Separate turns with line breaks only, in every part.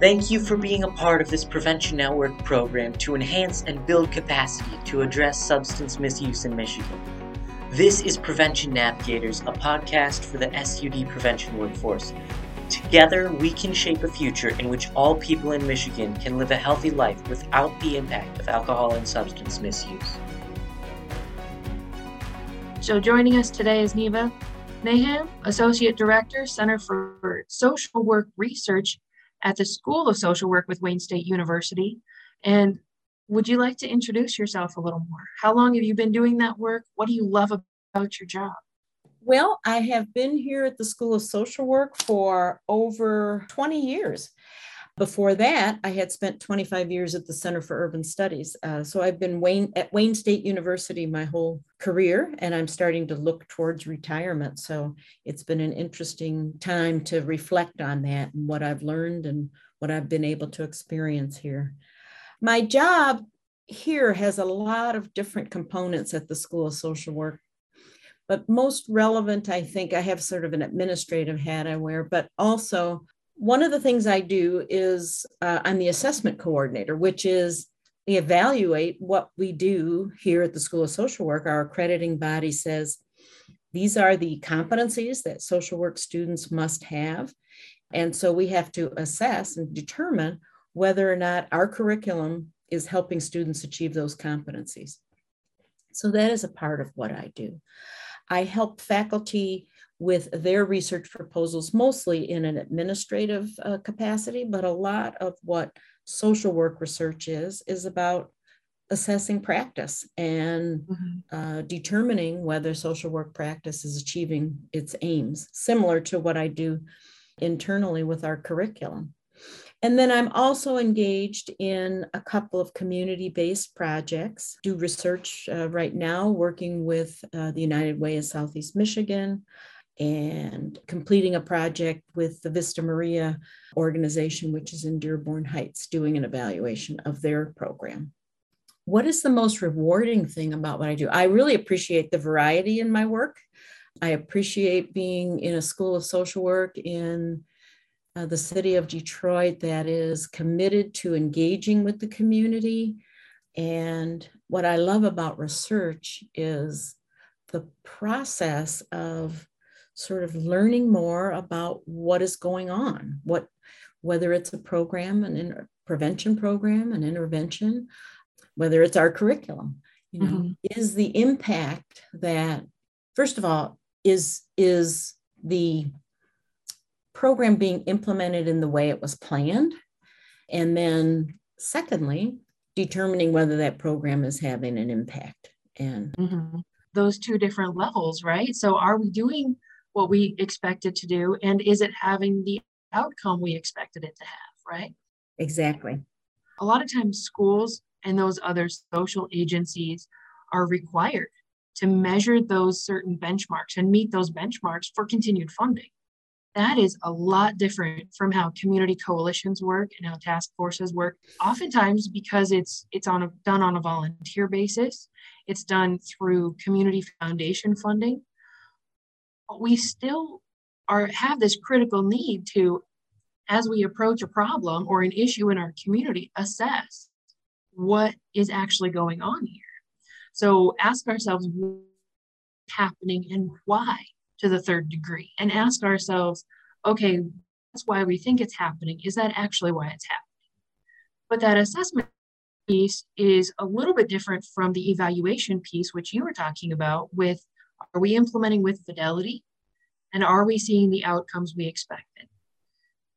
Thank you for being a part of this Prevention Network program to enhance and build capacity to address substance misuse in Michigan. This is Prevention Navigators, a podcast for the SUD prevention workforce. Together, we can shape a future in which all people in Michigan can live a healthy life without the impact of alcohol and substance misuse.
So, joining us today is Neva Nahan, Associate Director, Center for Social Work Research at the School of Social Work with Wayne State University. And would you like to introduce yourself a little more? How long have you been doing that work? What do you love about your job?
Well, I have been here at the School of Social Work for over 20 years. Before that, I had spent 25 years at the Center for Urban Studies. Uh, so I've been Wayne, at Wayne State University my whole career, and I'm starting to look towards retirement. So it's been an interesting time to reflect on that and what I've learned and what I've been able to experience here. My job here has a lot of different components at the School of Social Work. But most relevant, I think, I have sort of an administrative hat I wear, but also one of the things I do is uh, I'm the assessment coordinator, which is we evaluate what we do here at the School of Social Work. Our accrediting body says these are the competencies that social work students must have. And so we have to assess and determine whether or not our curriculum is helping students achieve those competencies. So that is a part of what I do. I help faculty with their research proposals, mostly in an administrative uh, capacity, but a lot of what social work research is, is about assessing practice and mm-hmm. uh, determining whether social work practice is achieving its aims, similar to what I do internally with our curriculum. And then I'm also engaged in a couple of community based projects, do research uh, right now, working with uh, the United Way of Southeast Michigan, and completing a project with the Vista Maria organization, which is in Dearborn Heights, doing an evaluation of their program. What is the most rewarding thing about what I do? I really appreciate the variety in my work. I appreciate being in a school of social work in uh, the city of Detroit that is committed to engaging with the community. And what I love about research is the process of sort of learning more about what is going on, what whether it's a program, an in, prevention program, an intervention, whether it's our curriculum, you know, mm-hmm. is the impact that first of all is is the program being implemented in the way it was planned and then secondly determining whether that program is having an impact and
mm-hmm. those two different levels right so are we doing what we expected to do and is it having the outcome we expected it to have right?
Exactly.
A lot of times schools and those other social agencies are required to measure those certain benchmarks and meet those benchmarks for continued funding. That is a lot different from how community coalitions work and how task forces work oftentimes because it's it's on a, done on a volunteer basis. It's done through community foundation funding but we still are have this critical need to as we approach a problem or an issue in our community assess what is actually going on here. So ask ourselves what's happening and why to the third degree and ask ourselves okay that's why we think it's happening. Is that actually why it's happening? But that assessment piece is a little bit different from the evaluation piece which you were talking about with are we implementing with fidelity? And are we seeing the outcomes we expected?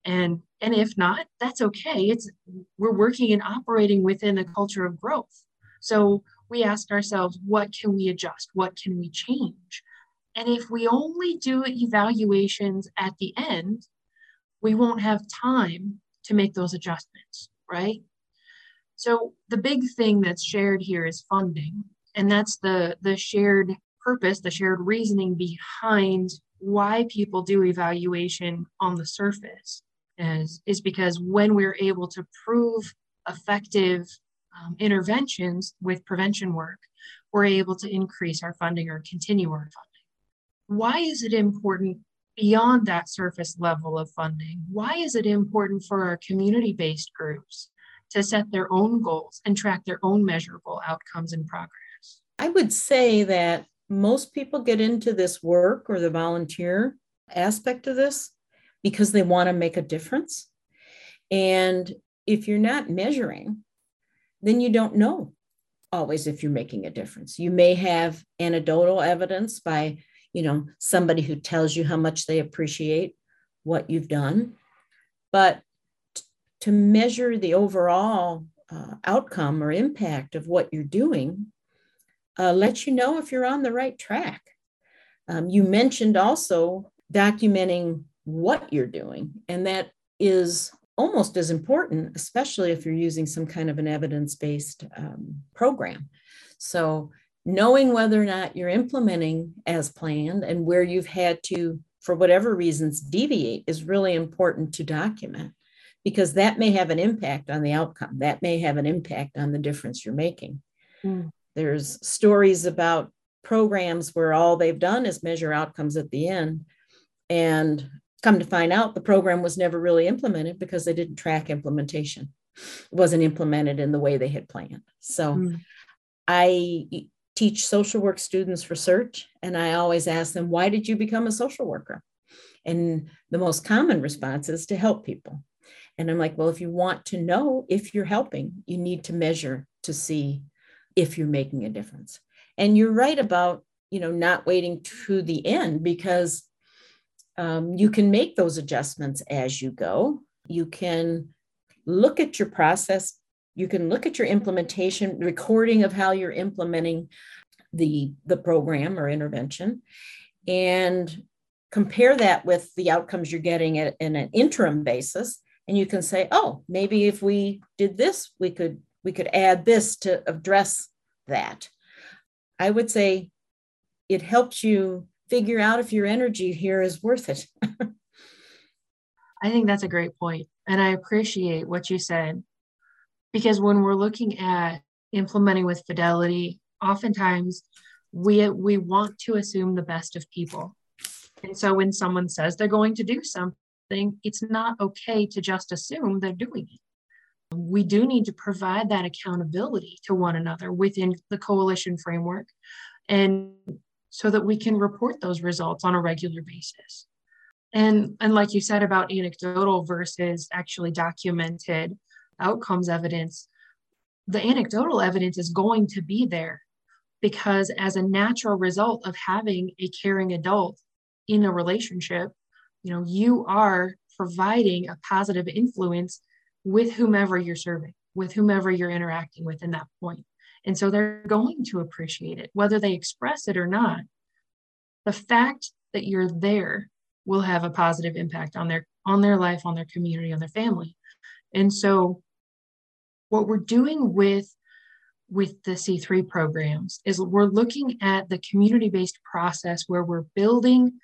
And, and if not, that's okay. It's we're working and operating within a culture of growth. So we ask ourselves, what can we adjust? What can we change? And if we only do evaluations at the end, we won't have time to make those adjustments, right? So the big thing that's shared here is funding. And that's the, the shared purpose, the shared reasoning behind why people do evaluation on the surface is, is because when we're able to prove effective um, interventions with prevention work, we're able to increase our funding or continue our funding. Why is it important beyond that surface level of funding, why is it important for our community based groups to set their own goals and track their own measurable outcomes and progress?
I would say that most people get into this work or the volunteer aspect of this because they want to make a difference. And if you're not measuring, then you don't know always if you're making a difference. You may have anecdotal evidence by you know, somebody who tells you how much they appreciate what you've done. But to measure the overall uh, outcome or impact of what you're doing uh, lets you know if you're on the right track. Um, you mentioned also documenting what you're doing, and that is almost as important, especially if you're using some kind of an evidence based um, program. So, knowing whether or not you're implementing as planned and where you've had to, for whatever reasons, deviate is really important to document because that may have an impact on the outcome. That may have an impact on the difference you're making. Mm. There's stories about programs where all they've done is measure outcomes at the end. And come to find out, the program was never really implemented because they didn't track implementation. It wasn't implemented in the way they had planned. So mm. I teach social work students research, and I always ask them, Why did you become a social worker? And the most common response is to help people. And I'm like, Well, if you want to know if you're helping, you need to measure to see if you're making a difference. And you're right about, you know, not waiting to the end because um, you can make those adjustments as you go. You can look at your process you can look at your implementation recording of how you're implementing the the program or intervention and compare that with the outcomes you're getting at, in an interim basis and you can say oh maybe if we did this we could we could add this to address that. I would say it helps you figure out if your energy here is worth it.
I think that's a great point and i appreciate what you said because when we're looking at implementing with fidelity oftentimes we we want to assume the best of people. And so when someone says they're going to do something it's not okay to just assume they're doing it we do need to provide that accountability to one another within the coalition framework and so that we can report those results on a regular basis. And and like you said about anecdotal versus actually documented outcomes evidence, the anecdotal evidence is going to be there because, as a natural result of having a caring adult in a relationship, you know, you are providing a positive influence with whomever you're serving, with whomever you're interacting with in that point. And so they're going to appreciate it, whether they express it or not. The fact that you're there will have a positive impact on their on their life, on their community, on their family. And so what we're doing with with the C3 programs is we're looking at the community-based process where we're building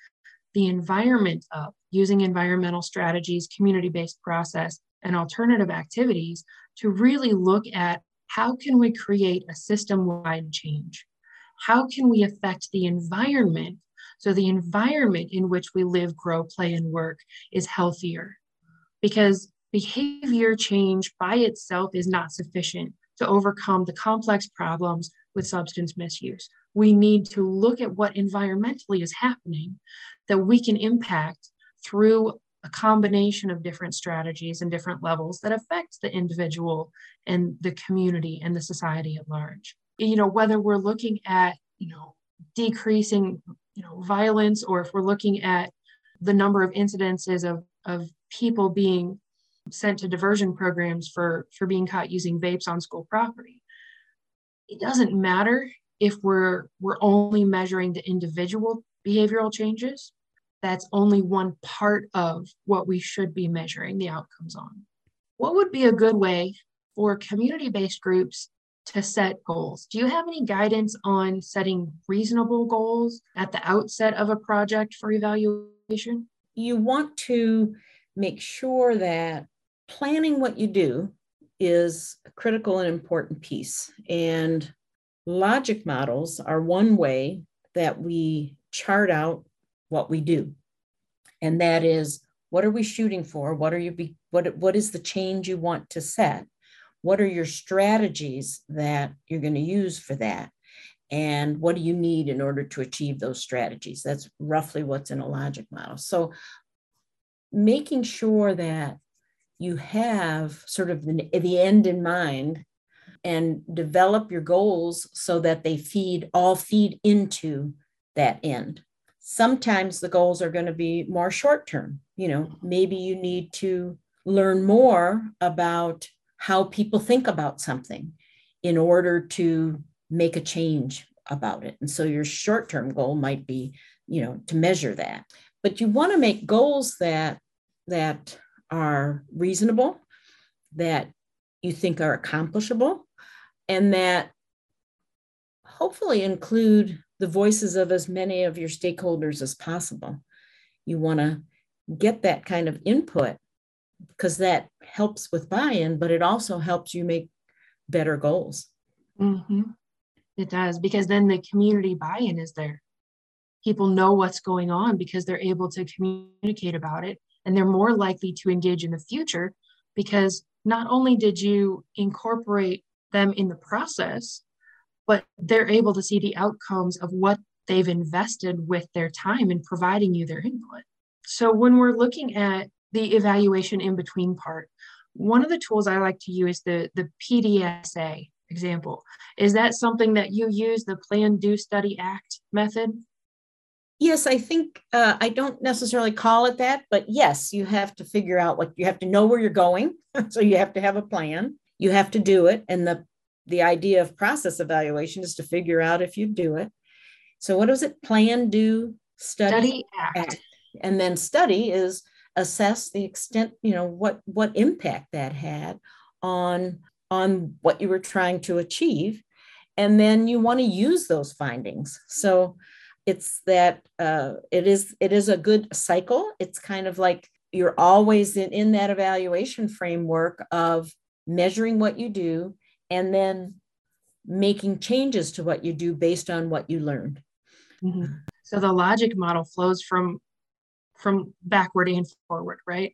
the environment up using environmental strategies, community-based process, and alternative activities to really look at how can we create a system-wide change? How can we affect the environment so the environment in which we live, grow, play, and work is healthier? Because behavior change by itself is not sufficient to overcome the complex problems with substance misuse. We need to look at what environmentally is happening that we can impact through a combination of different strategies and different levels that affect the individual and the community and the society at large. You know, whether we're looking at, you know, decreasing, you know, violence or if we're looking at the number of incidences of, of people being sent to diversion programs for for being caught using vapes on school property it doesn't matter if we're we're only measuring the individual behavioral changes that's only one part of what we should be measuring the outcomes on what would be a good way for community-based groups to set goals do you have any guidance on setting reasonable goals at the outset of a project for evaluation
you want to make sure that planning what you do is a critical and important piece. And logic models are one way that we chart out what we do. And that is what are we shooting for? What are you be, what, what is the change you want to set? What are your strategies that you're going to use for that? And what do you need in order to achieve those strategies? That's roughly what's in a logic model. So making sure that you have sort of the, the end in mind and develop your goals so that they feed all feed into that end. Sometimes the goals are going to be more short term you know maybe you need to learn more about how people think about something in order to make a change about it. And so your short term goal might be you know to measure that. But you want to make goals that that are reasonable that you think are accomplishable and that hopefully include the voices of as many of your stakeholders as possible. You want to get that kind of input because that helps with buy in, but it also helps you make better goals.
Mm-hmm. It does, because then the community buy in is there. People know what's going on because they're able to communicate about it and they're more likely to engage in the future because not only did you incorporate them in the process, but they're able to see the outcomes of what they've invested with their time in providing you their input. So when we're looking at the evaluation in between part, one of the tools I like to use the the PDSA example. Is that something that you use the plan, do, study, act method?
Yes, I think uh, I don't necessarily call it that, but yes, you have to figure out what you have to know where you're going. so you have to have a plan. You have to do it, and the the idea of process evaluation is to figure out if you do it. So what is it? Plan, do, study,
study act.
act. And then study is assess the extent, you know, what what impact that had on on what you were trying to achieve. And then you want to use those findings. So it's that uh, it is it is a good cycle. It's kind of like you're always in, in that evaluation framework of measuring what you do and then making changes to what you do based on what you learned.
Mm-hmm. So the logic model flows from from backward and forward, right?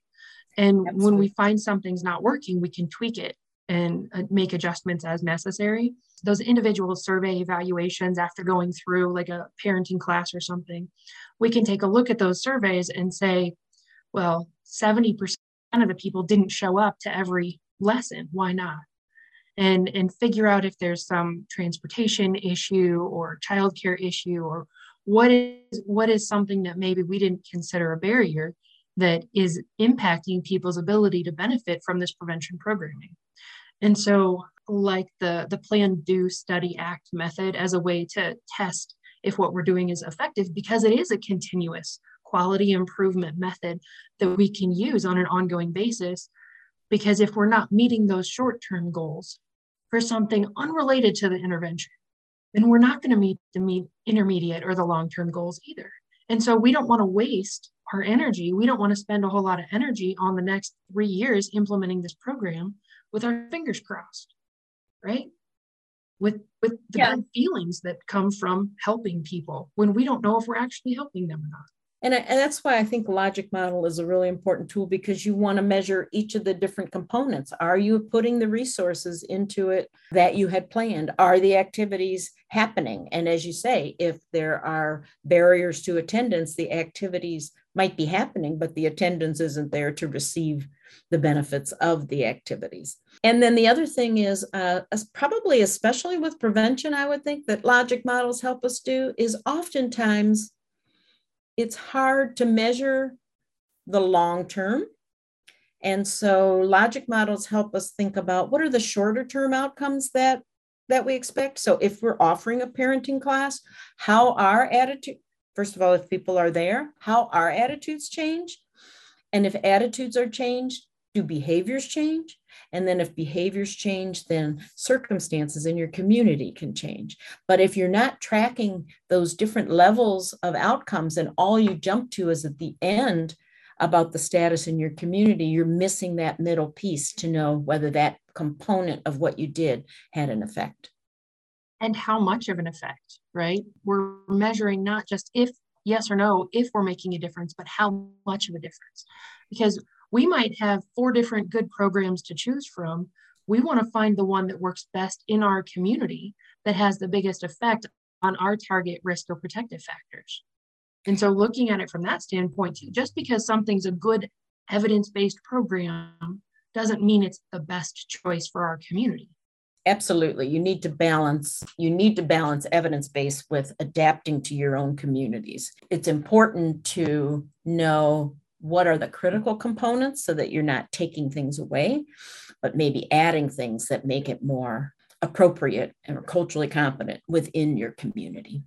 And Absolutely. when we find something's not working, we can tweak it and uh, make adjustments as necessary. Those individual survey evaluations after going through like a parenting class or something, we can take a look at those surveys and say, well, 70% of the people didn't show up to every lesson. Why not? and and figure out if there's some transportation issue or childcare issue or what is what is something that maybe we didn't consider a barrier that is impacting people's ability to benefit from this prevention programming and so like the the plan do study act method as a way to test if what we're doing is effective because it is a continuous quality improvement method that we can use on an ongoing basis because if we're not meeting those short-term goals for something unrelated to the intervention, then we're not going to meet the meet intermediate or the long-term goals either. And so we don't want to waste our energy. We don't want to spend a whole lot of energy on the next three years implementing this program with our fingers crossed, right? With with the yeah. bad feelings that come from helping people when we don't know if we're actually helping them or not.
And, I, and that's why I think logic model is a really important tool because you want to measure each of the different components. Are you putting the resources into it that you had planned? Are the activities happening? And as you say, if there are barriers to attendance, the activities might be happening, but the attendance isn't there to receive the benefits of the activities. And then the other thing is, uh, probably especially with prevention, I would think that logic models help us do is oftentimes it's hard to measure the long term. And so logic models help us think about what are the shorter term outcomes that that we expect. So if we're offering a parenting class, how our attitude first of all if people are there, how our attitudes change? And if attitudes are changed, do behaviors change? And then if behaviors change, then circumstances in your community can change. But if you're not tracking those different levels of outcomes and all you jump to is at the end about the status in your community, you're missing that middle piece to know whether that component of what you did had an effect.
And how much of an effect, right? We're measuring not just if yes or no if we're making a difference, but how much of a difference. Because we might have four different good programs to choose from. We want to find the one that works best in our community that has the biggest effect on our target risk or protective factors. And so, looking at it from that standpoint, too, just because something's a good evidence based program doesn't mean it's the best choice for our community
absolutely you need to balance you need to balance evidence base with adapting to your own communities it's important to know what are the critical components so that you're not taking things away but maybe adding things that make it more appropriate and culturally competent within your community.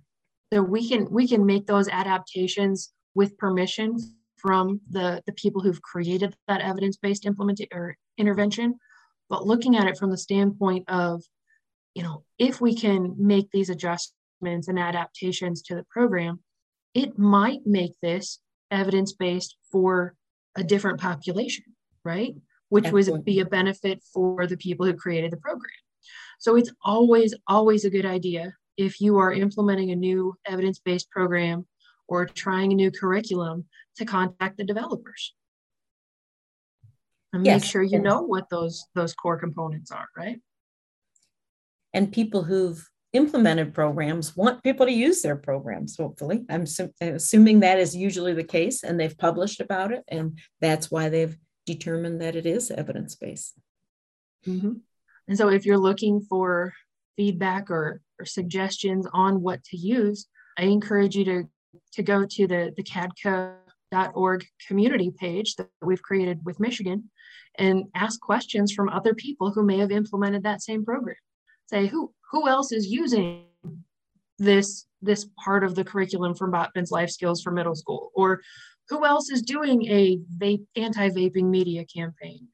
So we can we can make those adaptations with permission from the the people who've created that evidence-based implement or intervention. But looking at it from the standpoint of you know if we can make these adjustments and adaptations to the program it might make this evidence-based for a different population right? Which would be a benefit for the people who created the program. So it's always always a good idea if you are implementing a new evidence-based program or trying a new curriculum to contact the developers. And yes. make sure you know what those those core components are right?
And people who've implemented programs want people to use their programs hopefully i'm assuming that is usually the case and they've published about it and that's why they've determined that it is evidence-based
mm-hmm. and so if you're looking for feedback or, or suggestions on what to use i encourage you to to go to the the cadca.org community page that we've created with michigan and ask questions from other people who may have implemented that same program. Say who who else is using this this part of the curriculum from Botvin's life skills for middle school, or who else is doing a vape anti-vaping media campaign,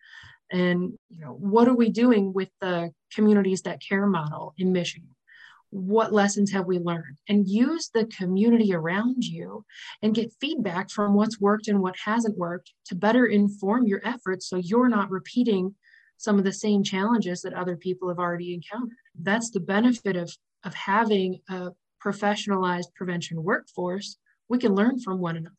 and you know what are we doing with the communities that care model in Michigan? what lessons have we learned? And use the community around you and get feedback from what's worked and what hasn't worked to better inform your efforts so you're not repeating some of the same challenges that other people have already encountered that's the benefit of of having a professionalized prevention workforce we can learn from one another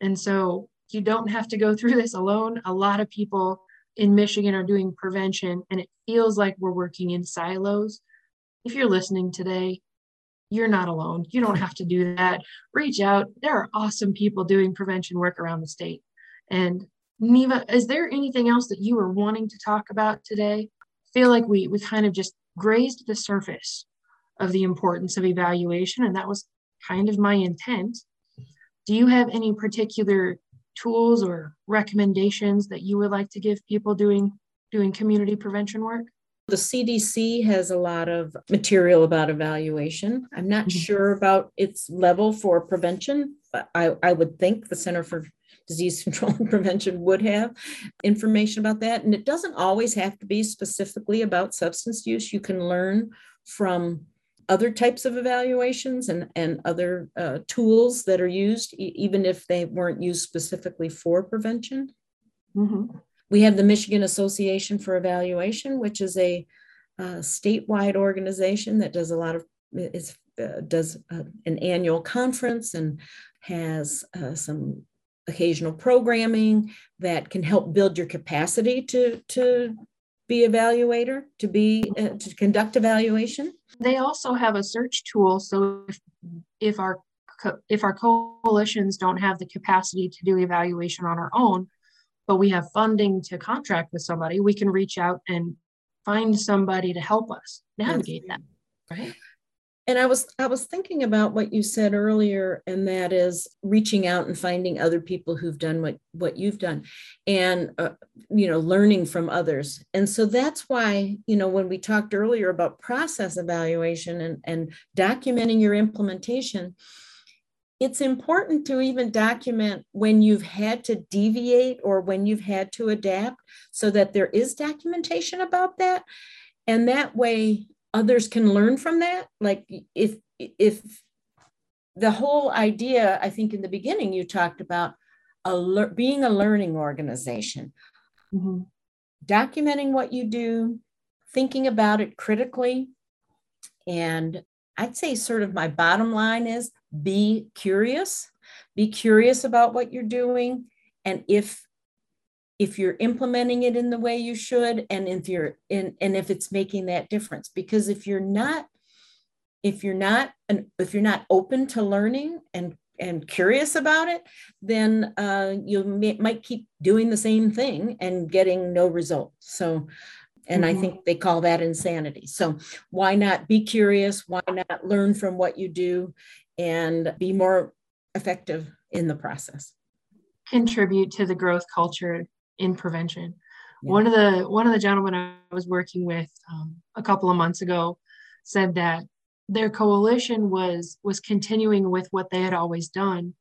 and so you don't have to go through this alone a lot of people in michigan are doing prevention and it feels like we're working in silos if you're listening today, you're not alone. You don't have to do that. Reach out. There are awesome people doing prevention work around the state. And Neva, is there anything else that you were wanting to talk about today? I feel like we we kind of just grazed the surface of the importance of evaluation, and that was kind of my intent. Do you have any particular tools or recommendations that you would like to give people doing doing community prevention work?
The CDC has a lot of material about evaluation. I'm not mm-hmm. sure about its level for prevention, but I, I would think the Center for Disease Control and Prevention would have information about that. And it doesn't always have to be specifically about substance use. You can learn from other types of evaluations and, and other uh, tools that are used, e- even if they weren't used specifically for prevention. Mm-hmm. We have the Michigan Association for Evaluation, which is a uh, statewide organization that does a lot of is uh, does uh, an annual conference and has uh, some occasional programming that can help build your capacity to to be evaluator to be uh, to conduct evaluation
they also have a search tool so if, if our if our coalitions don't have the capacity to do evaluation on our own but we have funding to contract with somebody, we can reach out and find somebody to help us navigate that. Right.
And I was I was thinking about what you said earlier, and that is reaching out and finding other people who've done what what you've done, and uh, you know learning from others. And so that's why you know when we talked earlier about process evaluation and and documenting your implementation, it's important to even document when you've had to deviate or when you've had to adapt so that there is documentation about that and that way others can learn from that like if if the whole idea i think in the beginning you talked about a being a learning organization mm-hmm. documenting what you do thinking about it critically and I'd say sort of my bottom line is be curious, be curious about what you're doing. And if if you're implementing it in the way you should and if you're in and if it's making that difference. Because if you're not if you're not if you're not open to learning and and curious about it then uh, you may, might keep doing the same thing and getting no result so and mm-hmm. i think they call that insanity. So why not be curious? Why not learn from what you do and be more effective in the process?
Contribute to the growth culture in prevention. Yeah. One of the one of the gentlemen I was working with um, a couple of months ago said that their coalition was was continuing with what they had always done,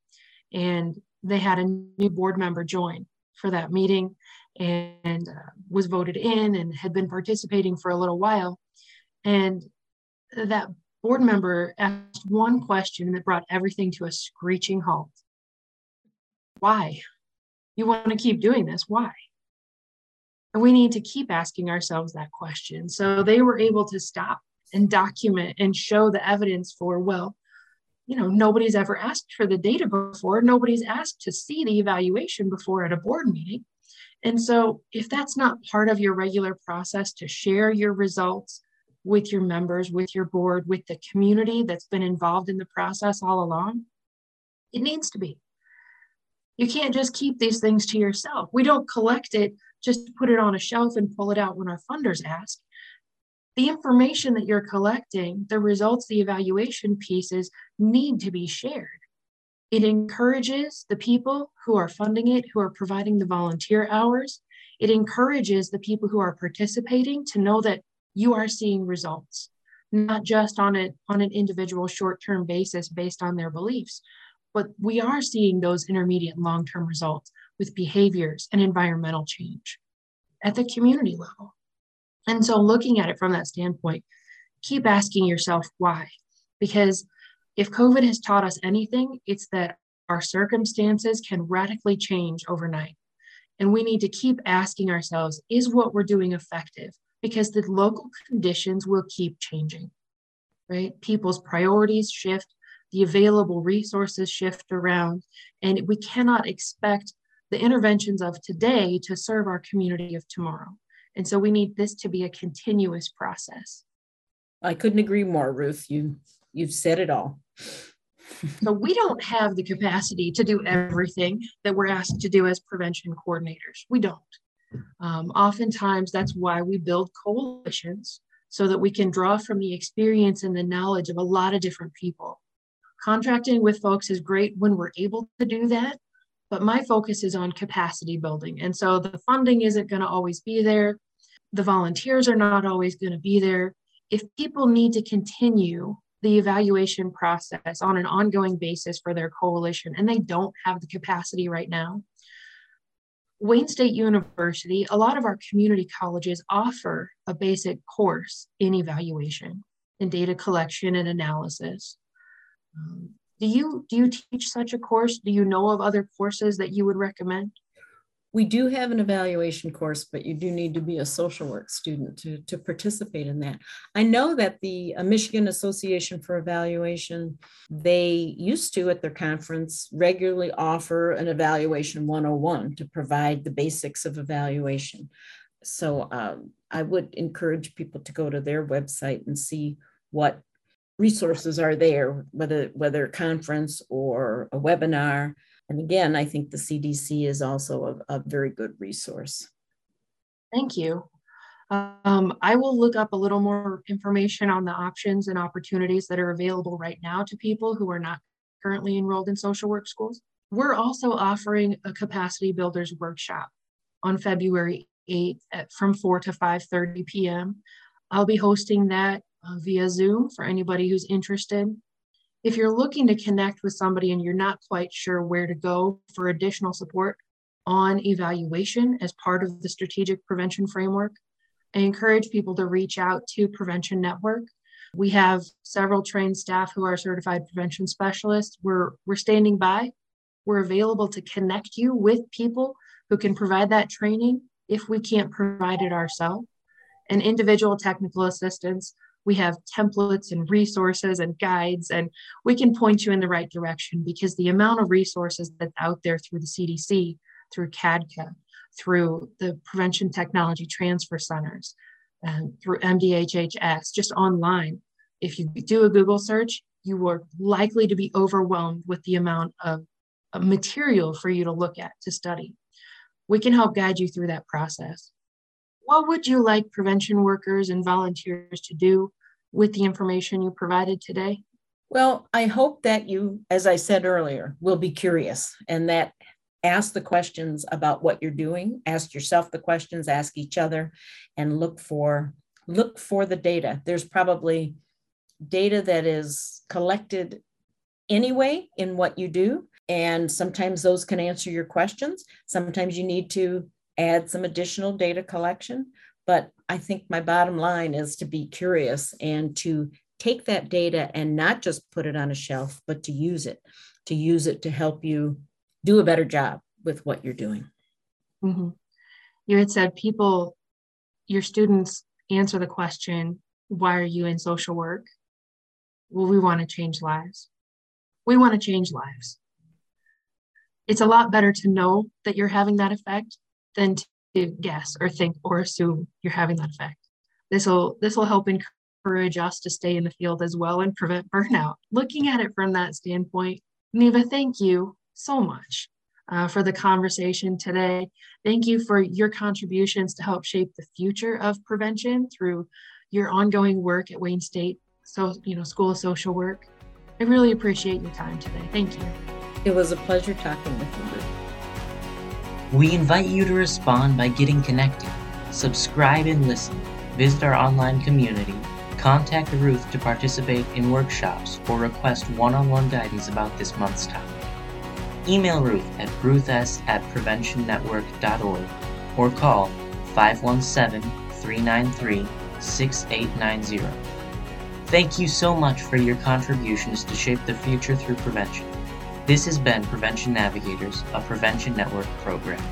and they had a new board member join for that meeting and uh, was voted in and had been participating for a little while, and that board member asked one question that brought everything to a screeching halt. Why? You want to keep doing this. Why? And we need to keep asking ourselves that question. So they were able to stop and document and show the evidence for, well, you know, nobody's ever asked for the data before. Nobody's asked to see the evaluation before at a board meeting. And so, if that's not part of your regular process to share your results with your members, with your board, with the community that's been involved in the process all along, it needs to be. You can't just keep these things to yourself. We don't collect it just put it on a shelf and pull it out when our funders ask. The information that you're collecting, the results, the evaluation pieces need to be shared. It encourages the people who are funding it, who are providing the volunteer hours. It encourages the people who are participating to know that you are seeing results, not just on, it, on an individual short term basis based on their beliefs, but we are seeing those intermediate and long term results with behaviors and environmental change at the community level. And so, looking at it from that standpoint, keep asking yourself why. Because if COVID has taught us anything, it's that our circumstances can radically change overnight. And we need to keep asking ourselves is what we're doing effective? Because the local conditions will keep changing, right? People's priorities shift, the available resources shift around, and we cannot expect the interventions of today to serve our community of tomorrow. And so we need this to be a continuous process.
I couldn't agree more, Ruth. You you've said it all.
so we don't have the capacity to do everything that we're asked to do as prevention coordinators. We don't. Um, oftentimes, that's why we build coalitions so that we can draw from the experience and the knowledge of a lot of different people Contracting with folks is great when we're able to do that, but my focus is on capacity building. And so the funding isn't going to always be there. The volunteers are not always going to be there. If people need to continue the evaluation process on an ongoing basis for their coalition and they don't have the capacity right now, Wayne State University, a lot of our community colleges offer a basic course in evaluation and data collection and analysis. Um, do you do you teach such a course? Do you know of other courses that you would recommend?
We do have an evaluation course, but you do need to be a social work student to, to participate in that. I know that the uh, Michigan Association for Evaluation, they used to at their conference regularly offer an evaluation 101 to provide the basics of evaluation. So um, I would encourage people to go to their website and see what resources are there, whether whether conference or a webinar. And again, I think the CDC is also a, a very good resource.
Thank you. Um, I will look up a little more information on the options and opportunities that are available right now to people who are not currently enrolled in social work schools. We're also offering a capacity builders workshop on February 8th at, from 4 to 5.30 p.m. I'll be hosting that uh, via Zoom for anybody who's interested. If you're looking to connect with somebody and you're not quite sure where to go for additional support on evaluation as part of the strategic prevention framework, I encourage people to reach out to Prevention Network. We have several trained staff who are certified prevention specialists. We're, we're standing by. We're available to connect you with people who can provide that training if we can't provide it ourselves. And individual technical assistance We have templates and resources and guides, and we can point you in the right direction because the amount of resources that's out there through the CDC, through CADCA, through the Prevention Technology Transfer Centers, and through MDHHS, just online. If you do a Google search, you are likely to be overwhelmed with the amount of material for you to look at to study. We can help guide you through that process. What would you like prevention workers and volunteers to do with the information you provided today?
Well, I hope that you, as I said earlier, will be curious and that ask the questions about what you're doing, ask yourself the questions, ask each other, and look for look for the data. There's probably data that is collected anyway in what you do. And sometimes those can answer your questions. Sometimes you need to add some additional data collection. But I think my bottom line is to be curious and to take that data and not just put it on a shelf, but to use it, to use it to help you do a better job with what you're doing.
Mm-hmm. You had said people, your students answer the question, why are you in social work? Well, we want to change lives. We want to change lives. It's a lot better to know that you're having that effect than to guess or think or assume you're having that effect. This will this will help encourage us to stay in the field as well and prevent burnout. Looking at it from that standpoint, Neva, thank you so much uh, for the conversation today. Thank you for your contributions to help shape the future of prevention through your ongoing work at Wayne State so you know School of Social Work. I really appreciate your time today. Thank you.
It was a pleasure talking with you.
We invite you to respond by getting connected. Subscribe and listen. Visit our online community. Contact Ruth to participate in workshops or request one on one guidance about this month's topic. Email Ruth at ruths at preventionnetwork.org or call 517 393 6890. Thank you so much for your contributions to shape the future through prevention. This has been Prevention Navigators, a Prevention Network program.